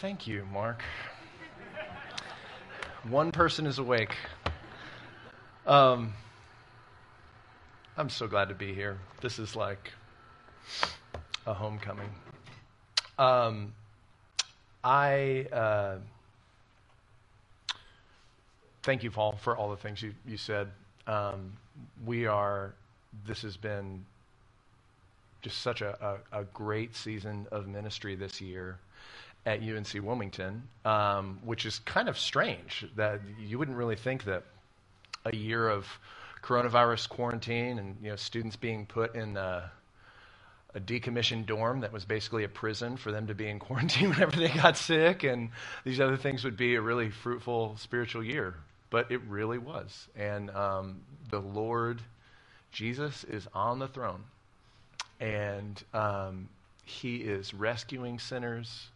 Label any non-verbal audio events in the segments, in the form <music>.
thank you, Mark. One person is awake. Um, I'm so glad to be here. This is like a homecoming. Um, I uh, thank you, Paul, for all the things you, you said. Um, we are, this has been just such a, a, a, great season of ministry this year at UNC Wilmington, um, which is kind of strange that you wouldn't really think that a year of coronavirus quarantine and you know students being put in a, a decommissioned dorm that was basically a prison for them to be in quarantine <laughs> whenever they got sick and these other things would be a really fruitful spiritual year. But it really was. And um, the lord jesus is on the throne. And um, he is rescuing sinners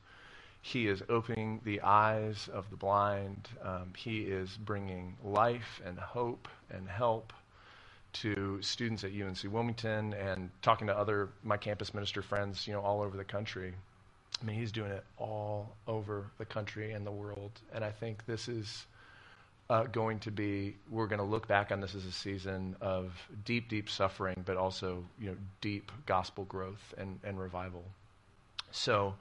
he is opening the eyes of the blind. Um, he is bringing life and hope and help to students at UNC Wilmington and talking to other my campus minister friends, you know, all over the country. I mean, he's doing it all over the country and the world. And I think this is uh, going to be, we're going to look back on this as a season of deep, deep suffering, but also, you know, deep gospel growth and, and revival. So,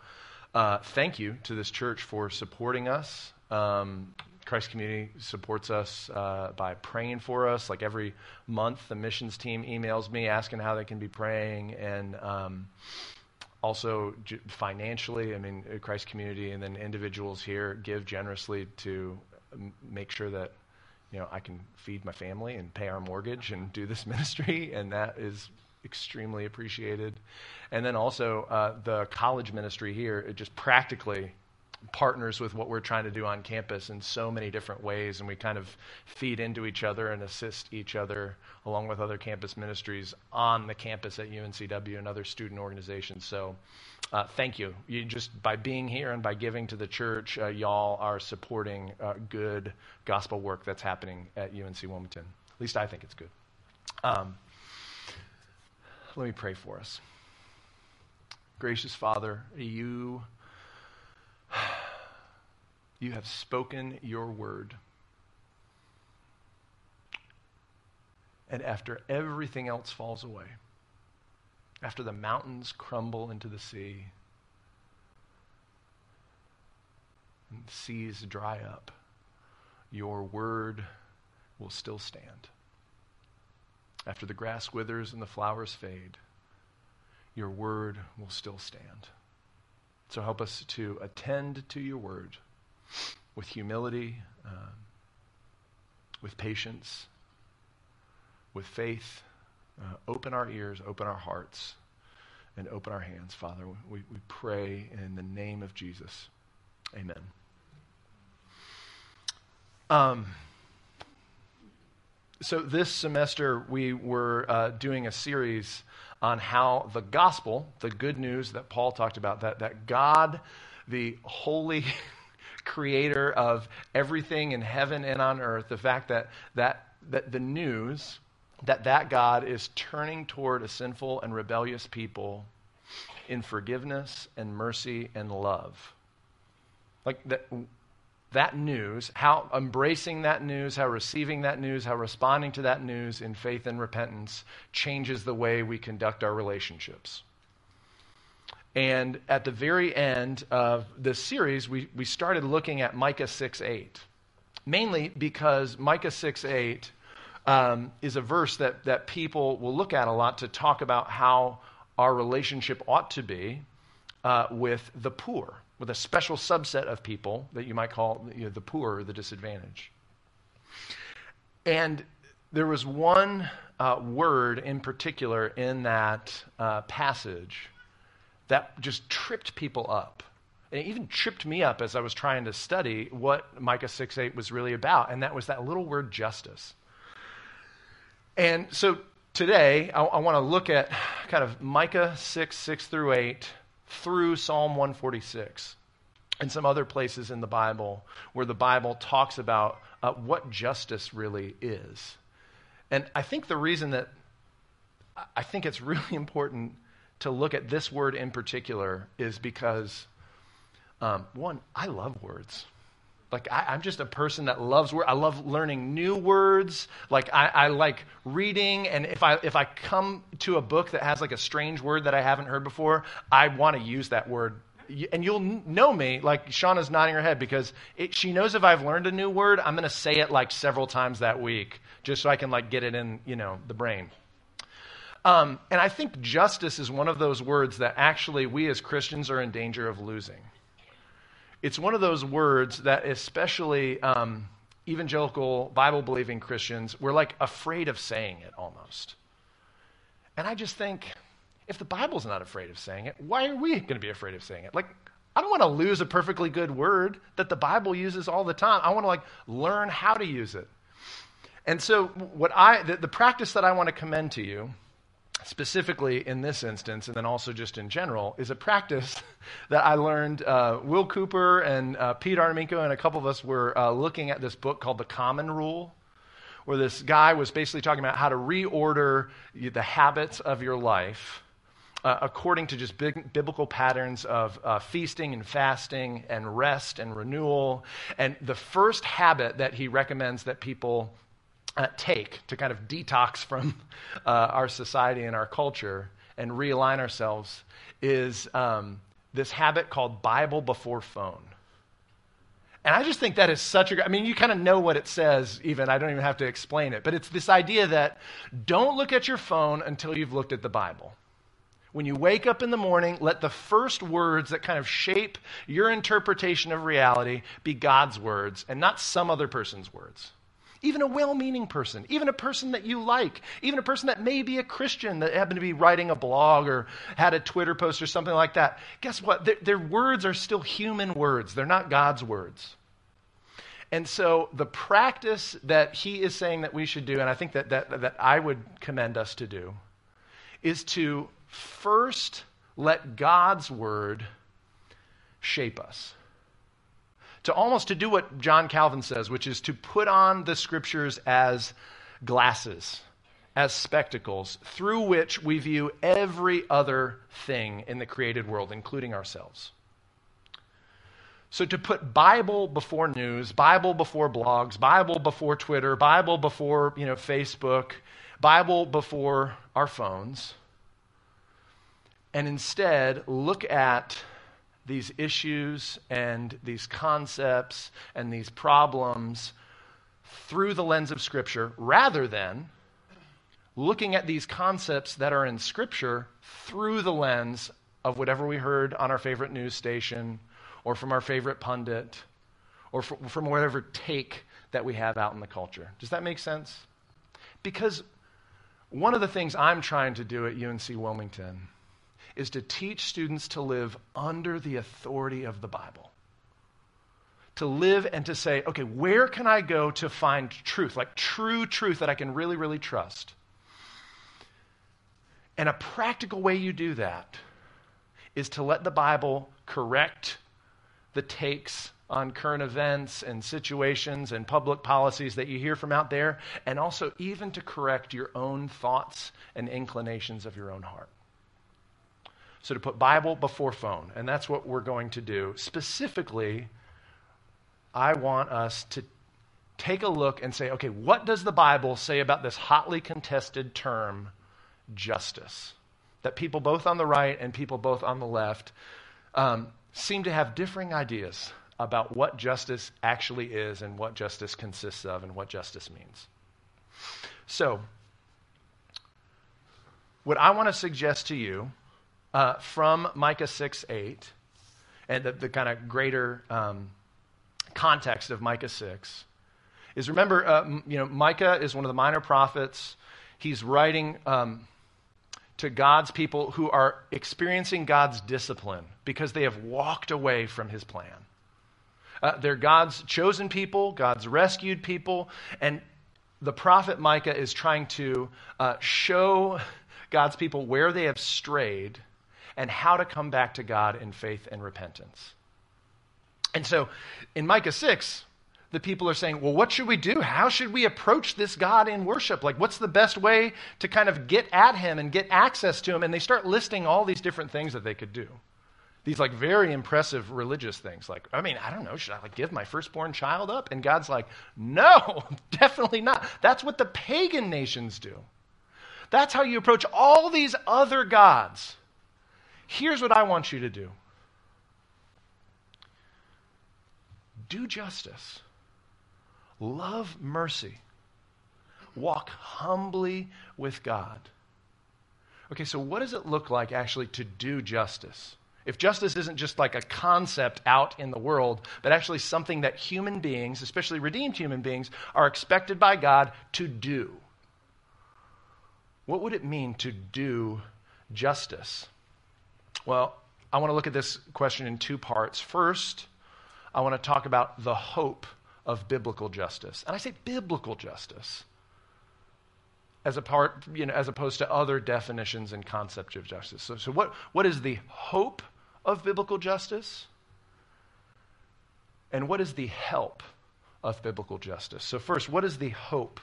uh, thank you to this church for supporting us. Um, Christ Community supports us uh, by praying for us. Like every month, the missions team emails me asking how they can be praying, and um, also j- financially. I mean, Christ Community and then individuals here give generously to m- make sure that you know I can feed my family and pay our mortgage and do this <laughs> ministry, and that is extremely appreciated. And then also uh, the college ministry here, it just practically partners with what we're trying to do on campus in so many different ways, and we kind of feed into each other and assist each other along with other campus ministries on the campus at UNCW and other student organizations. So, uh, thank you. You just by being here and by giving to the church, uh, y'all are supporting uh, good gospel work that's happening at UNC Wilmington. At least I think it's good. Um, let me pray for us. Gracious Father, you, you have spoken your word. And after everything else falls away, after the mountains crumble into the sea, and the seas dry up, your word will still stand. After the grass withers and the flowers fade, your word will still stand. So help us to attend to your word with humility, um, with patience, with faith. Uh, open our ears, open our hearts, and open our hands, Father. We, we pray in the name of Jesus. Amen. Um, so this semester we were uh, doing a series on how the gospel, the good news that Paul talked about, that, that God, the holy <laughs> creator of everything in heaven and on earth, the fact that, that, that the news that that God is turning toward a sinful and rebellious people in forgiveness and mercy and love. Like that that news, how embracing that news, how receiving that news, how responding to that news in faith and repentance changes the way we conduct our relationships. And at the very end of this series, we, we started looking at Micah 6 8, mainly because Micah 6 8 um, is a verse that, that people will look at a lot to talk about how our relationship ought to be uh, with the poor with a special subset of people that you might call you know, the poor or the disadvantaged. And there was one uh, word in particular in that uh, passage that just tripped people up. And it even tripped me up as I was trying to study what Micah 6 8 was really about, and that was that little word justice. And so today, I, I want to look at kind of Micah 6 6 through 8 through Psalm 146 and some other places in the Bible where the Bible talks about uh, what justice really is. And I think the reason that I think it's really <laughs> important to look at this word in particular is because Um, one, I love words. Like I, am just a person that loves words. I love learning new words. Like I, I, like reading, and if I if I come to a book that has like a strange word that I haven't heard before, I want to use that word. And you'll know me, like Shauna's nodding her head because it, she knows if I've learned a new word, I'm going to say it like several times that week, just so I can like get it in, you know, the brain. Um, and I think justice is one of those words that actually we as Christians are in danger of losing it's one of those words that, especially um, evangelical, Bible believing Christians, we're like afraid of saying it almost. And I just think, if the Bible's not afraid of saying it, why are we going to be afraid of saying it? Like, I don't want to lose a perfectly good word that the Bible uses all the time. I want to like learn how to use it. And so, what I the, the practice that I want to commend to you specifically in this instance, and then also just in general, is a practice <laughs> that I learned. Uh, Will Cooper and uh, Pete Arminko and a couple of us were uh, looking at this book called The Common Rule, where this guy was basically talking about how to reorder the habits of your life. Uh, according to just big, biblical patterns of uh, feasting and fasting and rest and renewal. And the first habit that he recommends that people uh, take to kind of detox from <laughs> uh, our society and our culture and realign ourselves is um, this habit called Bible before phone. And I just think that is such a, I mean, you kind of know what it says, even. I don't even have to explain it. But it's this idea that don't look at your phone until you've looked at the Bible. When you wake up in the morning, let the first words that kind of shape your interpretation of reality be God's words and not some other person's words even a well meaning person, even a person that you like, even a person that may be a Christian that happened to be writing a blog or had a Twitter post or something like that. Guess what? Their, their words are still human words, they're not God's words. And so the practice that he is saying that we should do, and I think that, that, that I would commend us to do, is to first let God's word shape us to almost to do what John Calvin says, which is to put on the scriptures as glasses, as spectacles, through which we view every other thing in the created world, including ourselves. So to put Bible before news, Bible before blogs, Bible before Twitter, Bible before, you know, Facebook, Bible before our phones, and instead look at these issues and these concepts and these problems through the lens of Scripture rather than looking at these concepts that are in Scripture through the lens of whatever we heard on our favorite news station or from our favorite pundit or from whatever take that we have out in the culture. Does that make sense? Because one of the things I'm trying to do at UNC Wilmington is to teach students to live under the authority of the Bible. To live and to say, okay, where can I go to find truth, like true truth that I can really, really trust? And a practical way you do that is to let the Bible correct the takes on current events and situations and public policies that you hear from out there, and also even to correct your own thoughts and inclinations of your own heart. So to put Bible before phone, and that's what we're going to do. Specifically, I want us to take a look and say, okay, what does the Bible say about this hotly contested term, justice? That people both on the right and people both on the left um, seem to have differing ideas about what justice actually is and what justice consists of and what justice means. So, what I want to suggest to you uh, from Micah 6 8, and the, the kind of greater um, context of Micah 6, is remember, uh, you know, Micah is one of the minor prophets. He's writing um, to God's people who are experiencing God's discipline because they have walked away from his plan. Uh, they're God's chosen people, God's rescued people, and the prophet Micah is trying to uh, show <laughs> God's people where they have strayed and how to come back to God in faith and repentance. And so in Micah 6, the people are saying, well, what should we do? How should we approach this God in worship? Like, what's the best way to kind of get at him and get access to him? And they start listing all these different things that they could do. these like very impressive religious things. Like, I mean, I don't know, should I like give my firstborn child up? And God's like, no, <laughs> definitely not. That's what the pagan nations do. That's how you approach all these other gods. Here's what I want you to do do justice, love mercy, walk humbly with God. Okay, so what does it look like actually to do justice? If justice isn't just like a concept out in the world, but actually something that human beings, especially redeemed human beings, are expected by God to do, what would it mean to do justice? Well, I want to look at this question in two parts. First, I want to talk about the hope of biblical justice. And I say biblical justice as a part, you know, as opposed to other definitions and concepts of justice. So, so what, what is the hope of biblical justice? And what is the help of biblical justice? So, first, what is the hope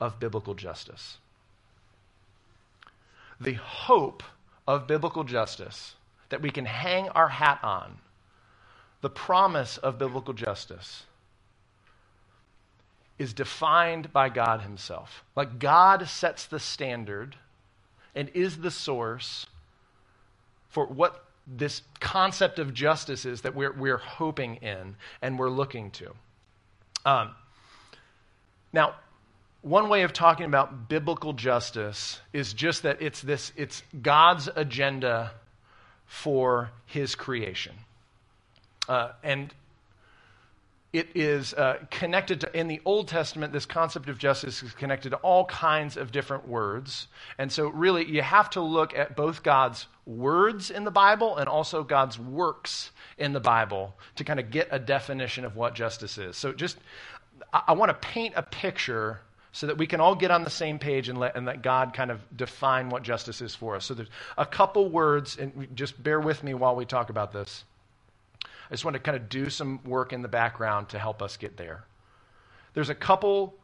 of biblical justice? The hope of biblical justice that we can hang our hat on, the promise of biblical justice, is defined by God Himself. Like God sets the standard and is the source for what this concept of justice is that we're, we're hoping in and we're looking to. Um, now, one way of talking about biblical justice is just that it's this it's God's agenda for his creation. Uh, and it is uh, connected to, in the Old Testament, this concept of justice is connected to all kinds of different words. And so, really, you have to look at both God's words in the Bible and also God's works in the Bible to kind of get a definition of what justice is. So, just, I, I want to paint a picture so that we can all get on the same page and let, and let God kind of define what justice is for us. So, there's a couple words, and just bear with me while we talk about this. I just want to kind of do some work in the background to help us get there. There's a couple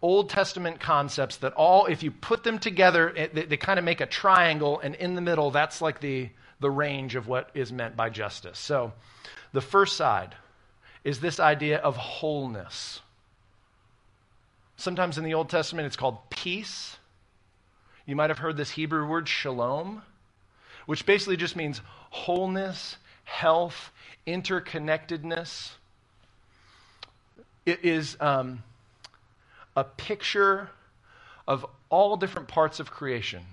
Old Testament concepts that all, if you put them together, it, they, they kind of make a triangle, and in the middle, that's like the, the range of what is meant by justice. So, the first side is this idea of wholeness. Sometimes in the Old Testament, it's called peace. You might have heard this Hebrew word shalom, which basically just means wholeness, health, interconnectedness. It is um, a picture of all different parts of creation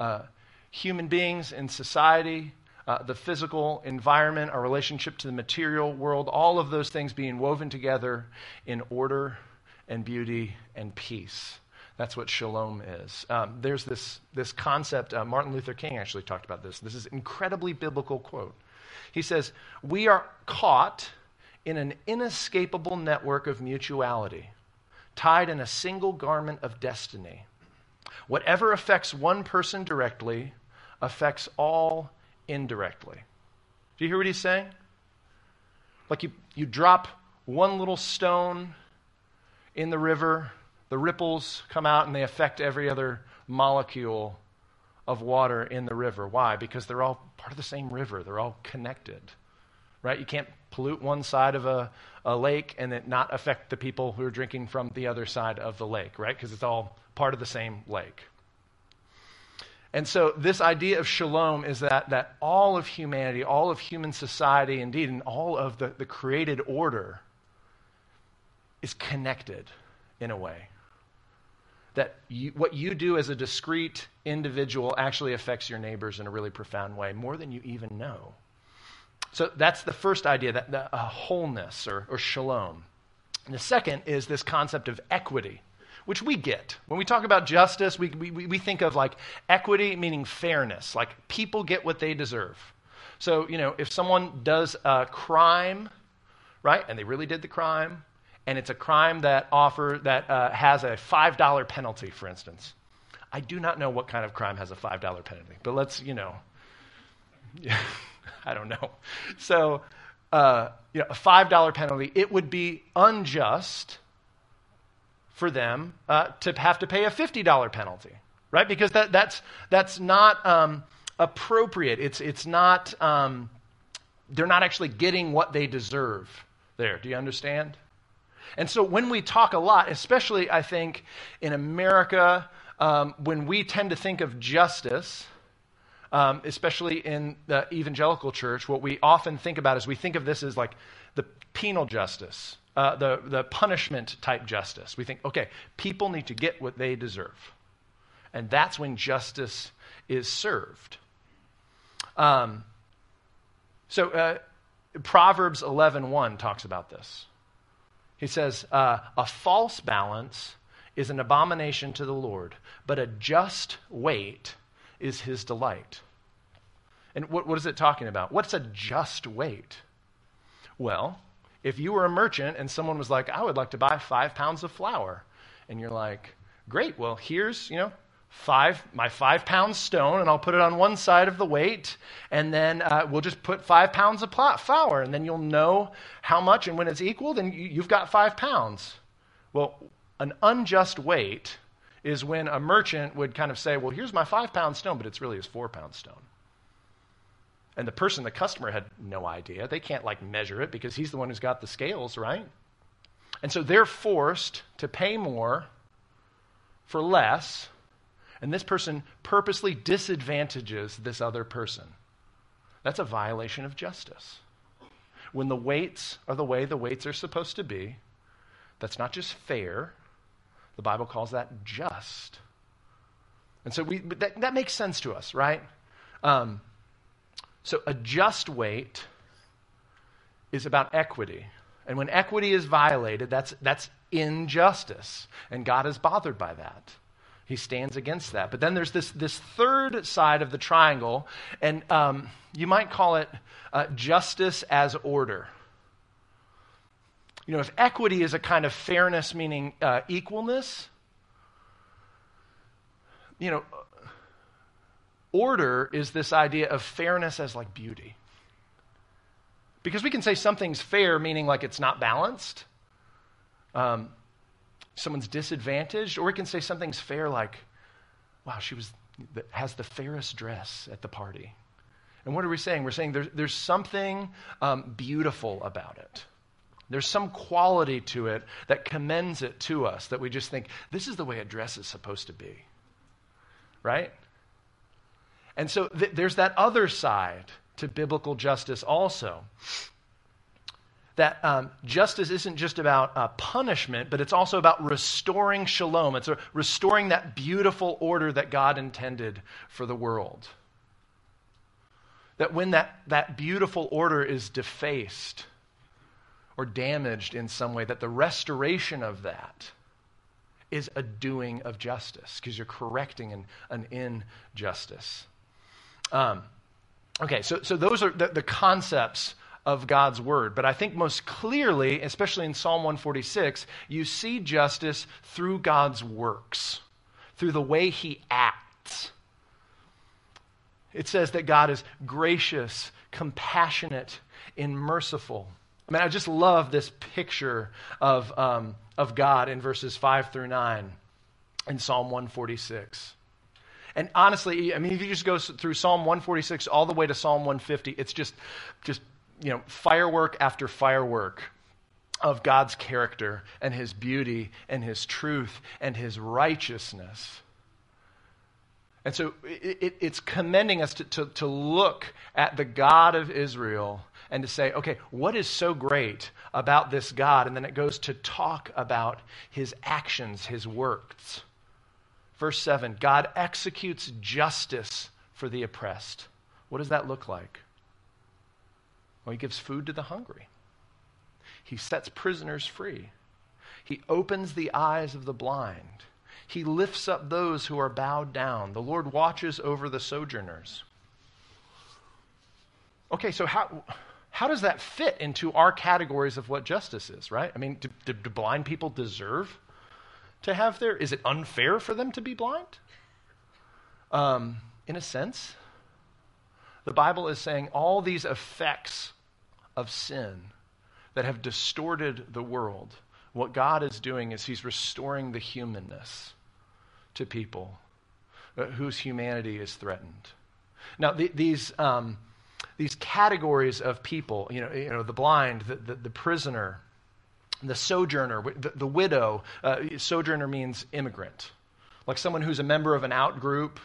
uh, human beings in society, uh, the physical environment, our relationship to the material world, all of those things being woven together in order and beauty and peace. That's what shalom is. Um, there's this, this concept, uh, Martin Luther King actually talked about this. This is incredibly biblical quote. He says, We are caught in an inescapable network of mutuality, tied in a single garment of destiny. Whatever affects one person directly affects all indirectly. Do you hear what he's saying? Like you, you drop one little stone in the river, the ripples come out and they affect every other molecule of water in the river. Why? Because they're all part of the same river, they're all connected. Right? You can't pollute one side of a, a lake and it not affect the people who are drinking from the other side of the lake, right? Because it's all part of the same lake. And so, this idea of shalom is that, that all of humanity, all of human society, indeed, and all of the, the created order is connected in a way that you, what you do as a discrete individual actually affects your neighbors in a really profound way, more than you even know. So that's the first idea, that, that wholeness or, or shalom. And the second is this concept of equity, which we get. When we talk about justice, we, we, we think of like equity meaning fairness, like people get what they deserve. So, you know, if someone does a crime, right, and they really did the crime, and it's a crime that offer that uh, has a five dollar penalty, for instance. I do not know what kind of crime has a five dollar penalty, but let's you know, <laughs> I don't know. So, uh, you know, a five dollar penalty, it would be unjust for them uh, to have to pay a fifty dollar penalty, right? Because that, that's that's not um, appropriate. It's it's not. Um, they're not actually getting what they deserve there. Do you understand? And so when we talk a lot, especially I think in America, um, when we tend to think of justice, um, especially in the evangelical church, what we often think about is we think of this as like the penal justice, uh, the, the punishment type justice. We think, okay, people need to get what they deserve. And that's when justice is served. Um, so uh, Proverbs 11.1 talks about this. He says, uh, a false balance is an abomination to the Lord, but a just weight is his delight. And what, what is it talking about? What's a just weight? Well, if you were a merchant and someone was like, I would like to buy five pounds of flour, and you're like, great, well, here's, you know, five my five pound stone and i'll put it on one side of the weight and then uh, we'll just put five pounds of flour and then you'll know how much and when it's equal then you, you've got five pounds. Well an unjust weight is when a merchant would kind of say well here's my five pound stone but it's really his four pound stone. And the person the customer had no idea. They can't like measure it because he's the one who's got the scales right? And so they're forced to pay more for less and this person purposely disadvantages this other person. That's a violation of justice. When the weights are the way the weights are supposed to be, that's not just fair. The Bible calls that just. And so we, that, that makes sense to us, right? Um, so a just weight is about equity. And when equity is violated, that's, that's injustice. And God is bothered by that. He stands against that. But then there's this, this third side of the triangle, and um, you might call it uh, justice as order. You know, if equity is a kind of fairness, meaning uh, equalness, you know, order is this idea of fairness as like beauty. Because we can say something's fair, meaning like it's not balanced. Um, someone's disadvantaged, or we can say something's fair, like, wow, she was has the fairest dress at the party. And what are we saying? We're saying there's, there's something um, beautiful about it. There's some quality to it that commends it to us that we just think, this is the way a dress is supposed to be. Right? And so th- there's that other side to biblical justice also that um, justice isn't just about uh, punishment, but it's also about restoring shalom. It's restoring that beautiful order that God intended for the world. That when that, that beautiful order is defaced or damaged in some way, that the restoration of that is a doing of justice because you're correcting an, an injustice. Um, okay, so, so those are the, the concepts of God's word. But I think most clearly, especially in Psalm 146, you see justice through God's works, through the way he acts. It says that God is gracious, compassionate, and merciful. I mean, I just love this picture of, um, of God in verses 5 through 9 in Psalm 146. And honestly, I mean, if you just go through Psalm 146 all the way to Psalm 150, it's just, just you know, firework after firework of God's character and his beauty and his truth and his righteousness. And so it, it, it's commending us to, to, to look at the God of Israel and to say, okay, what is so great about this God? And then it goes to talk about his actions, his works. Verse 7 God executes justice for the oppressed. What does that look like? Well, he gives food to the hungry. He sets prisoners free. He opens the eyes of the blind. He lifts up those who are bowed down. The Lord watches over the sojourners. Okay, so how, how does that fit into our categories of what justice is, right? I mean, do, do, do blind people deserve to have their. Is it unfair for them to be blind? Um, in a sense, the Bible is saying all these effects of sin that have distorted the world, what God is doing is He's restoring the humanness to people uh, whose humanity is threatened. Now, the, these, um, these categories of people, you know, you know the blind, the, the, the prisoner, the sojourner, the, the widow. Uh, sojourner means immigrant, like someone who's a member of an out group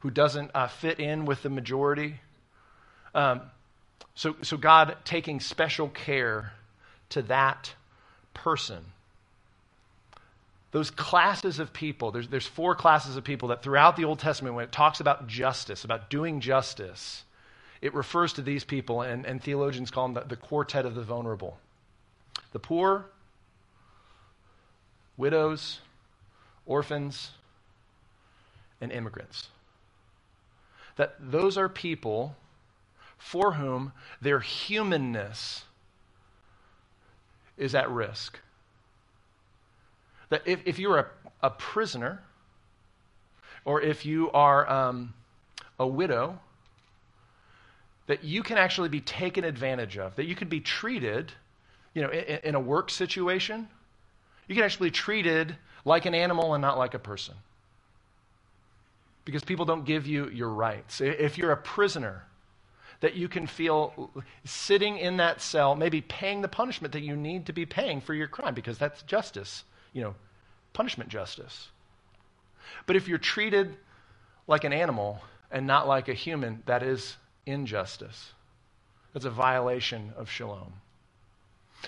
who doesn't uh, fit in with the majority. Um, so, so God taking special care to that person. Those classes of people, there's, there's four classes of people that throughout the Old Testament, when it talks about justice, about doing justice, it refers to these people, and, and theologians call them the, the quartet of the vulnerable the poor, widows, orphans, and immigrants. That those are people for whom their humanness is at risk. That if, if you're a, a prisoner, or if you are um, a widow, that you can actually be taken advantage of, that you can be treated, you know, in, in a work situation, you can actually be treated like an animal and not like a person. Because people don't give you your rights. If you're a prisoner, that you can feel sitting in that cell, maybe paying the punishment that you need to be paying for your crime, because that's justice, you know, punishment justice. But if you're treated like an animal and not like a human, that is injustice. That's a violation of shalom.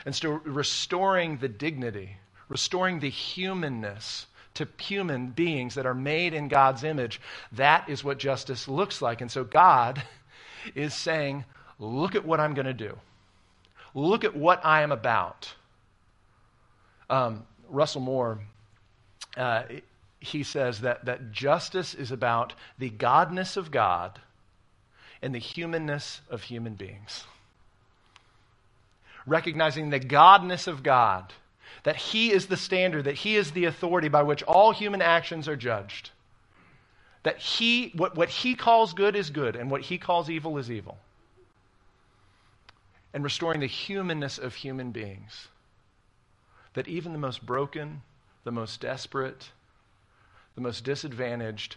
And so restoring the dignity, restoring the humanness to human beings that are made in God's image, that is what justice looks like. And so God <laughs> is saying, Look at what I'm going to do. Look at what I am about. Um, Russell Moore, uh, he says that, that justice is about the godness of God and the humanness of human beings. Recognizing the godness of God, that He is the standard, that He is the authority by which all human actions are judged that he, what, what he calls good is good, and what he calls evil is evil. And restoring the humanness of human beings. That even the most broken, the most desperate, the most disadvantaged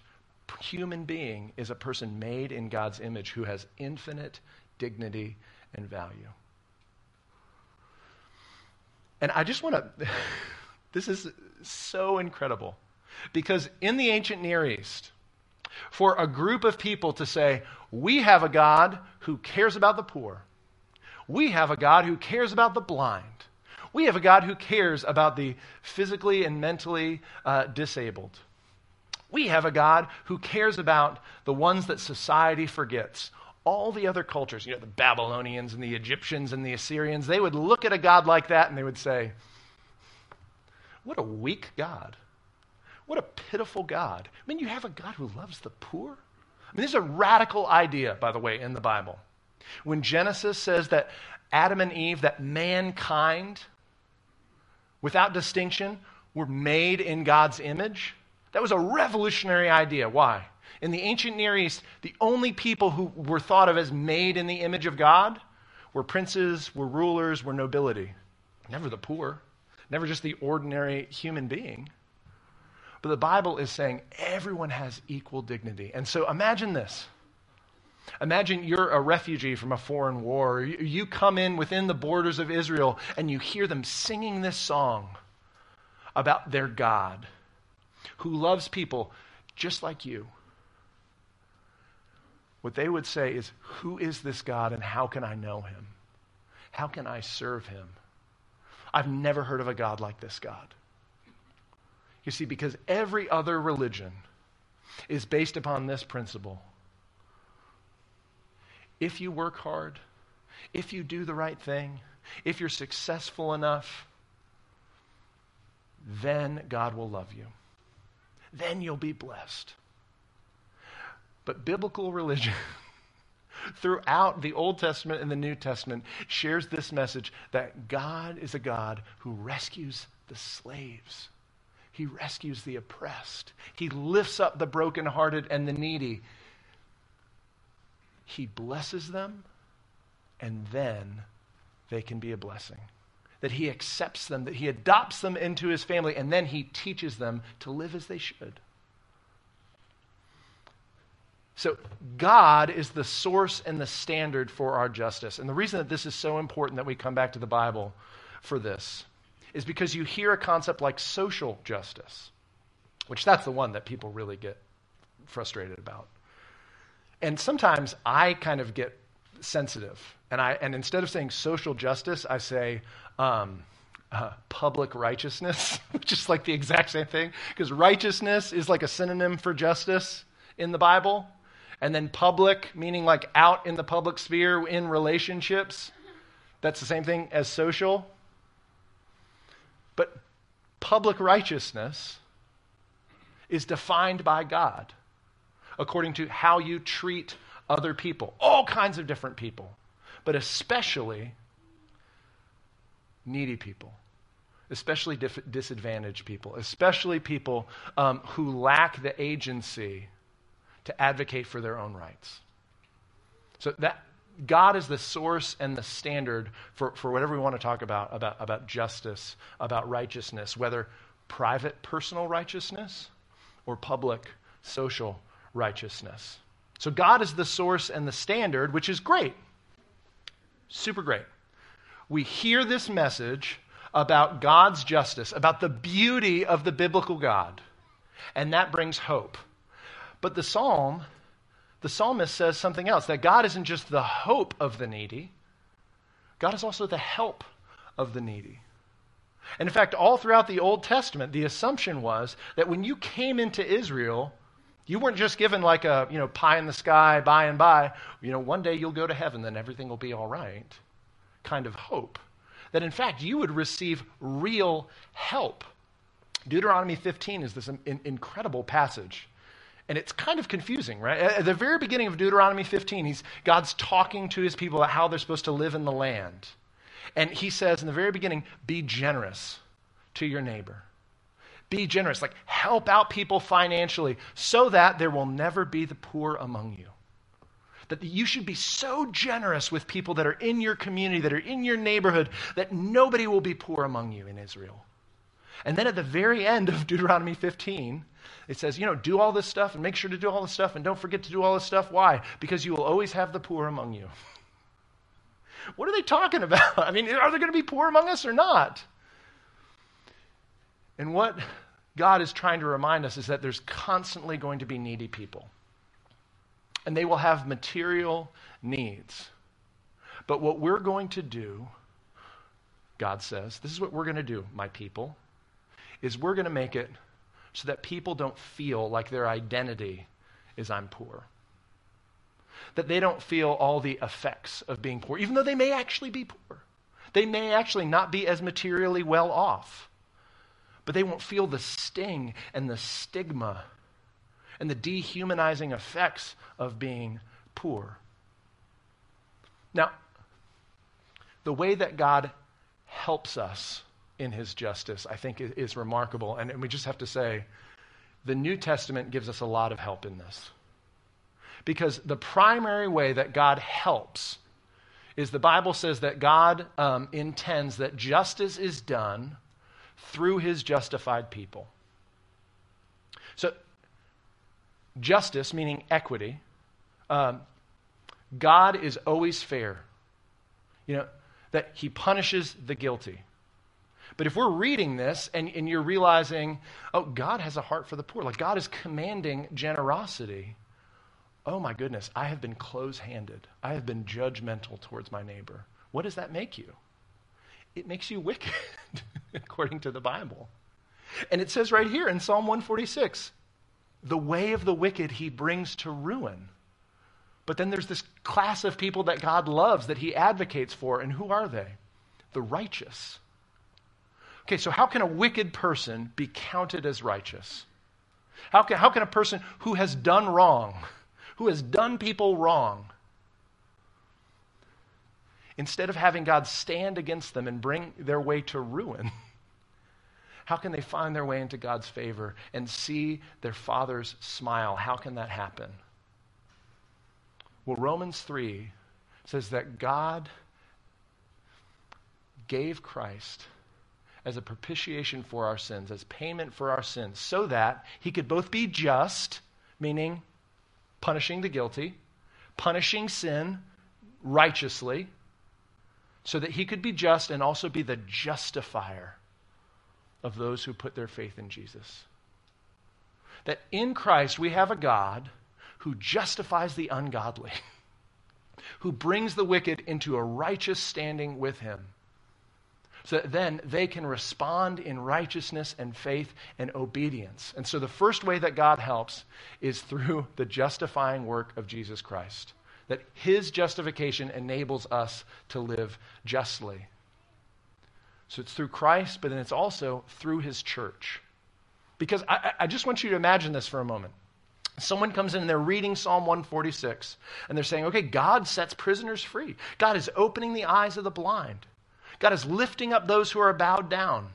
human being is a person made in God's image who has infinite dignity and value. And I just want to, <laughs> this is so incredible. Because in the ancient Near East, for a group of people to say, We have a God who cares about the poor. We have a God who cares about the blind. We have a God who cares about the physically and mentally uh, disabled. We have a God who cares about the ones that society forgets. All the other cultures, you know, the Babylonians and the Egyptians and the Assyrians, they would look at a God like that and they would say, What a weak God. What a pitiful God. I mean, you have a God who loves the poor? I mean, this is a radical idea, by the way, in the Bible. When Genesis says that Adam and Eve, that mankind, without distinction, were made in God's image, that was a revolutionary idea. Why? In the ancient Near East, the only people who were thought of as made in the image of God were princes, were rulers, were nobility. Never the poor, never just the ordinary human being. But the Bible is saying everyone has equal dignity. And so imagine this. Imagine you're a refugee from a foreign war. You come in within the borders of Israel and you hear them singing this song about their God who loves people just like you. What they would say is, Who is this God and how can I know him? How can I serve him? I've never heard of a God like this God. You see, because every other religion is based upon this principle. If you work hard, if you do the right thing, if you're successful enough, then God will love you. Then you'll be blessed. But biblical religion, <laughs> throughout the Old Testament and the New Testament, shares this message that God is a God who rescues the slaves. He rescues the oppressed. He lifts up the brokenhearted and the needy. He blesses them, and then they can be a blessing. That He accepts them, that He adopts them into His family, and then He teaches them to live as they should. So, God is the source and the standard for our justice. And the reason that this is so important that we come back to the Bible for this is because you hear a concept like social justice, which that's the one that people really get frustrated about. And sometimes I kind of get sensitive. And, I, and instead of saying social justice, I say um, uh, public righteousness, <laughs> which is like the exact same thing, because righteousness is like a synonym for justice in the Bible. And then public, meaning like out in the public sphere in relationships, that's the same thing as social. But public righteousness is defined by God according to how you treat other people, all kinds of different people, but especially needy people, especially dif- disadvantaged people, especially people um, who lack the agency to advocate for their own rights. So that God is the source and the standard for, for whatever we want to talk about, about, about justice, about righteousness, whether private personal righteousness or public social righteousness. So God is the source and the standard, which is great. Super great. We hear this message about God's justice, about the beauty of the biblical God, and that brings hope. But the psalm, the psalmist says something else that God isn't just the hope of the needy, God is also the help of the needy. And in fact, all throughout the Old Testament, the assumption was that when you came into Israel, you weren't just given like a, you know, pie in the sky, by and by, you know, one day you'll go to heaven, then everything will be all right kind of hope. That in fact, you would receive real help. Deuteronomy 15 is this incredible passage. And it's kind of confusing, right? At the very beginning of Deuteronomy 15, he's, God's talking to his people about how they're supposed to live in the land. And he says in the very beginning, be generous to your neighbor. Be generous, like help out people financially so that there will never be the poor among you. That you should be so generous with people that are in your community, that are in your neighborhood, that nobody will be poor among you in Israel. And then at the very end of Deuteronomy 15, it says, you know, do all this stuff and make sure to do all this stuff and don't forget to do all this stuff. Why? Because you will always have the poor among you. <laughs> what are they talking about? <laughs> I mean, are there going to be poor among us or not? And what God is trying to remind us is that there's constantly going to be needy people. And they will have material needs. But what we're going to do, God says, this is what we're going to do, my people, is we're going to make it so that people don't feel like their identity is I'm poor. That they don't feel all the effects of being poor, even though they may actually be poor. They may actually not be as materially well off but they won't feel the sting and the stigma and the dehumanizing effects of being poor. Now, the way that God helps us in his justice, I think, is, remarkable. And, we just have to say, the New Testament gives us a lot of help in this. Because the primary way that God helps is the Bible says that God um, intends that justice is done through his justified people. So, justice, meaning equity, um, God is always fair. You know, that he punishes the guilty. But if we're reading this and, and you're realizing, oh, God has a heart for the poor, like God is commanding generosity, oh my goodness, I have been close handed. I have been judgmental towards my neighbor. What does that make you? It makes you wicked. <laughs> according to the Bible. And it says right here in Psalm 146 the way of the wicked he brings to ruin. But then there's this class of people that God loves, that he advocates for. And who are they? The righteous. Okay, so how can a wicked person be counted as righteous? How can, how can a person who has done wrong, who has done people wrong, instead of having God stand against them and bring their way to ruin, <laughs> How can they find their way into God's favor and see their Father's smile? How can that happen? Well, Romans 3 says that God gave Christ as a propitiation for our sins, as payment for our sins, so that he could both be just, meaning punishing the guilty, punishing sin righteously, so that he could be just and also be the justifier of those who put their faith in Jesus. That in Christ we have a God who justifies the ungodly, <laughs> who brings the wicked into a righteous standing with him. So that then they can respond in righteousness and faith and obedience. And so the first way that God helps is through <laughs> the justifying work of Jesus Christ. That his justification enables us to live justly. So it's through Christ, but then it's also through his church. Because I, I just want you to imagine this for a moment. Someone comes in and they're reading Psalm 146 and they're saying, okay, God sets prisoners free. God is opening the eyes of the blind. God is lifting up those who are bowed down.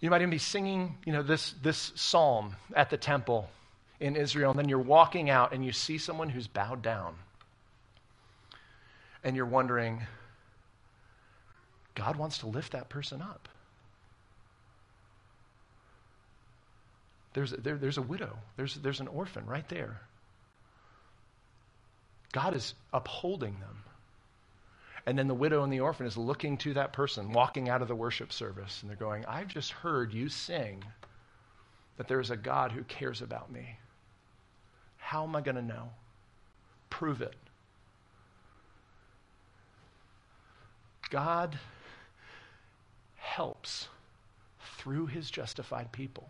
You might even be singing, you know, this, this psalm at the temple in Israel, and then you're walking out and you see someone who's bowed down. And you're wondering, God wants to lift that person up. There's, there, there's a widow, there's, there's an orphan right there. God is upholding them. And then the widow and the orphan is looking to that person walking out of the worship service, and they're going, I've just heard you sing that there is a God who cares about me. How am I going to know? Prove it. God helps through his justified people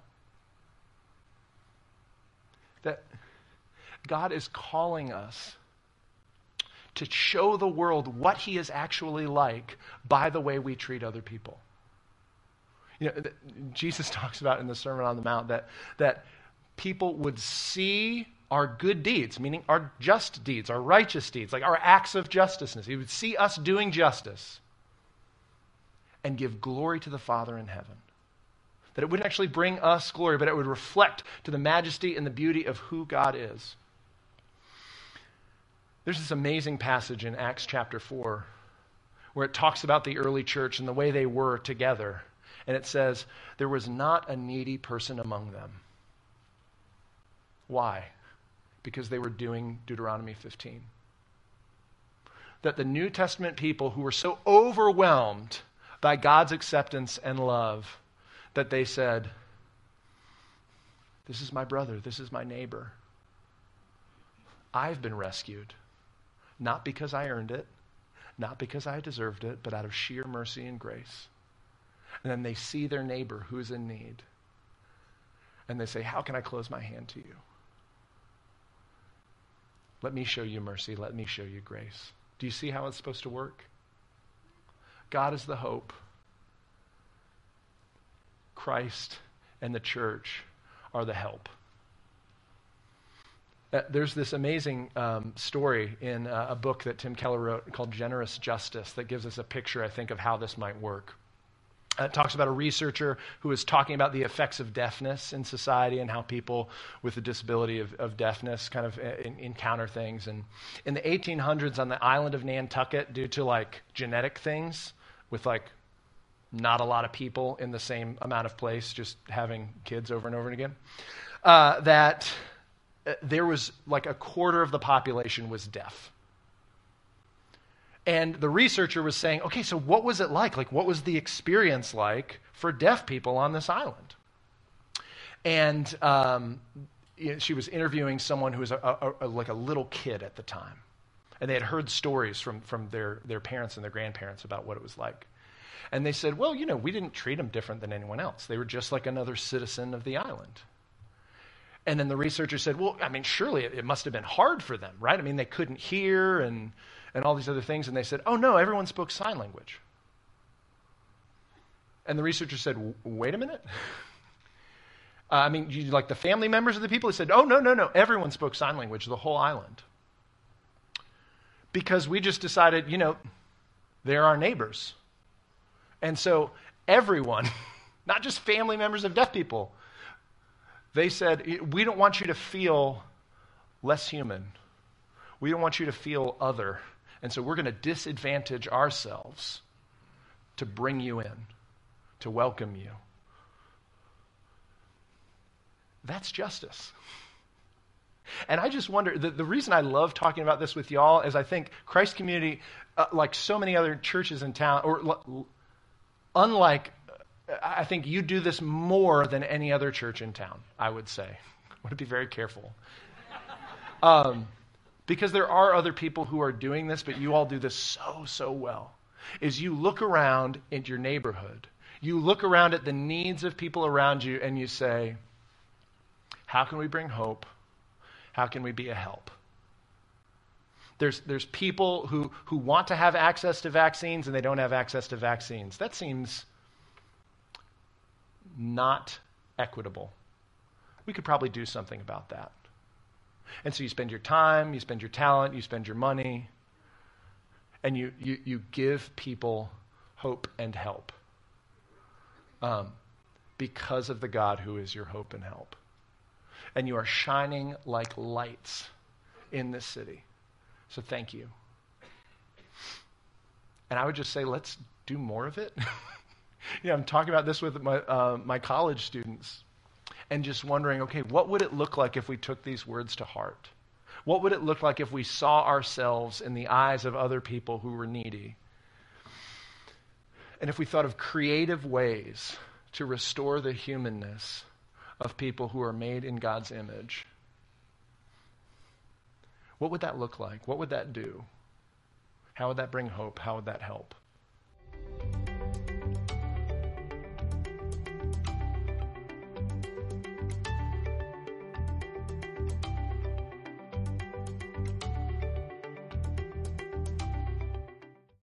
that God is calling us to show the world what he is actually like by the way we treat other people. You know, Jesus <laughs> talks about in the Sermon on the Mount that, that people would see our good deeds, meaning our just deeds, our righteous deeds, like our acts of justiceness. He would see us doing justice and give glory to the Father in heaven. That it wouldn't actually bring us glory, but it would reflect to the majesty and the beauty of who God is. There's this amazing passage in Acts chapter 4 where it talks about the early church and the way they were together. And it says, There was not a needy person among them. Why? Because they were doing Deuteronomy 15. That the New Testament people who were so overwhelmed by God's acceptance and love that they said, This is my brother, this is my neighbor. I've been rescued, not because I earned it, not because I deserved it, but out of sheer mercy and grace. And then they see their neighbor who's in need, and they say, How can I close my hand to you? Let me show you mercy. Let me show you grace. Do you see how it's supposed to work? God is the hope. Christ and the church are the help. Uh, there's this amazing um, story in uh, a book that Tim Keller wrote called Generous Justice that gives us a picture, I think, of how this might work. Uh, it talks about a researcher who is talking about the effects of deafness in society and how people with a disability of, of deafness kind of uh, in, encounter things. And in the 1800s on the island of Nantucket, due to like genetic things with like not a lot of people in the same amount of place, just having kids over and over and again, uh, that uh, there was like a quarter of the population was deaf. And the researcher was saying, okay, so what was it like? Like, what was the experience like for deaf people on this island? And um, she was interviewing someone who was a, a, a, like a little kid at the time. And they had heard stories from, from their, their parents and their grandparents about what it was like. And they said, well, you know, we didn't treat them different than anyone else. They were just like another citizen of the island. And then the researcher said, well, I mean, surely it, it must have been hard for them, right? I mean, they couldn't hear and, and all these other things. And they said, oh, no, everyone spoke sign language. And the researcher said, wait a minute. <laughs> uh, I mean, you, like the family members of the people, he said, oh, no, no, no, everyone spoke sign language, the whole island. Because we just decided, you know, they're our neighbors. And so everyone, <laughs> not just family members of deaf people, they said, We don't want you to feel less human. We don't want you to feel other. And so we're going to disadvantage ourselves to bring you in, to welcome you. That's justice. And I just wonder the, the reason I love talking about this with y'all is I think Christ Community, uh, like so many other churches in town, or l- unlike, I think you do this more than any other church in town, I would say. I want to be very careful. Um, because there are other people who are doing this, but you all do this so, so well. Is you look around in your neighborhood, you look around at the needs of people around you, and you say, How can we bring hope? How can we be a help? There's, there's people who, who want to have access to vaccines and they don't have access to vaccines. That seems not equitable. We could probably do something about that. And so you spend your time, you spend your talent, you spend your money, and you, you, you give people hope and help um, because of the God who is your hope and help. And you are shining like lights in this city. So thank you. And I would just say, let's do more of it. <laughs> <laughs> you know, I'm talking about this with my, uh, my college students and just wondering, okay, what would it look like if we took these words to heart? What would it look like if we saw ourselves in the eyes of other people who were needy? And if we thought of creative ways to restore the humanness of people who are made in God's image, what would that look like? What would that do? How would that bring hope? How would that help?